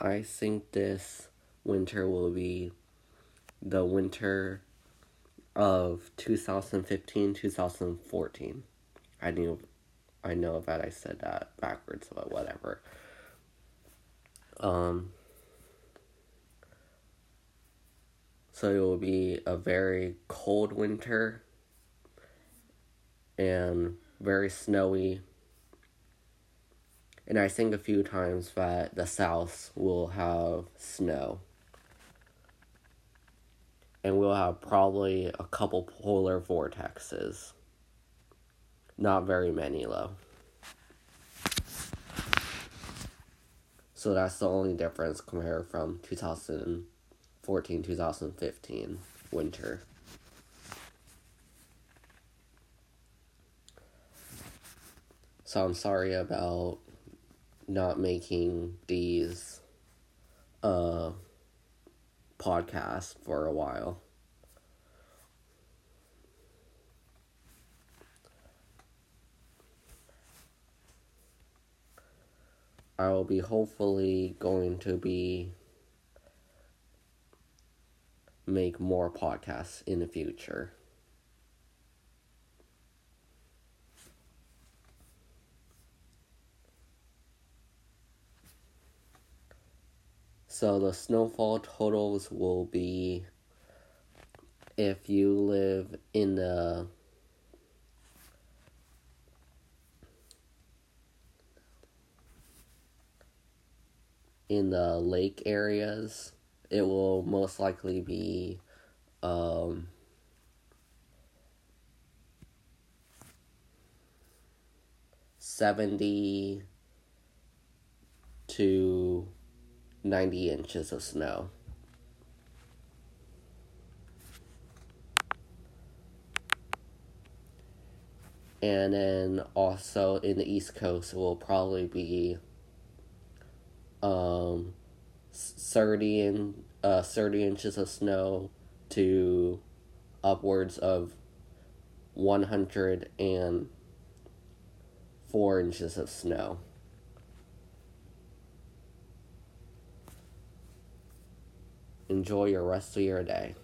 I think this winter will be the winter of 2015 2014. I knew I know that I said that backwards, but whatever. Um so it will be a very cold winter and very snowy. And I think a few times that the South will have snow. And we'll have probably a couple polar vortexes. Not very many, though. So that's the only difference compared from 2014 2015 winter. So I'm sorry about not making these uh podcasts for a while. I will be hopefully going to be make more podcasts in the future. So the snowfall totals will be if you live in the in the lake areas, it will most likely be um, seventy to 90 inches of snow. And then also in the East Coast will probably be um, 30, in, uh, 30 inches of snow to upwards of 104 inches of snow. Enjoy your rest of your day.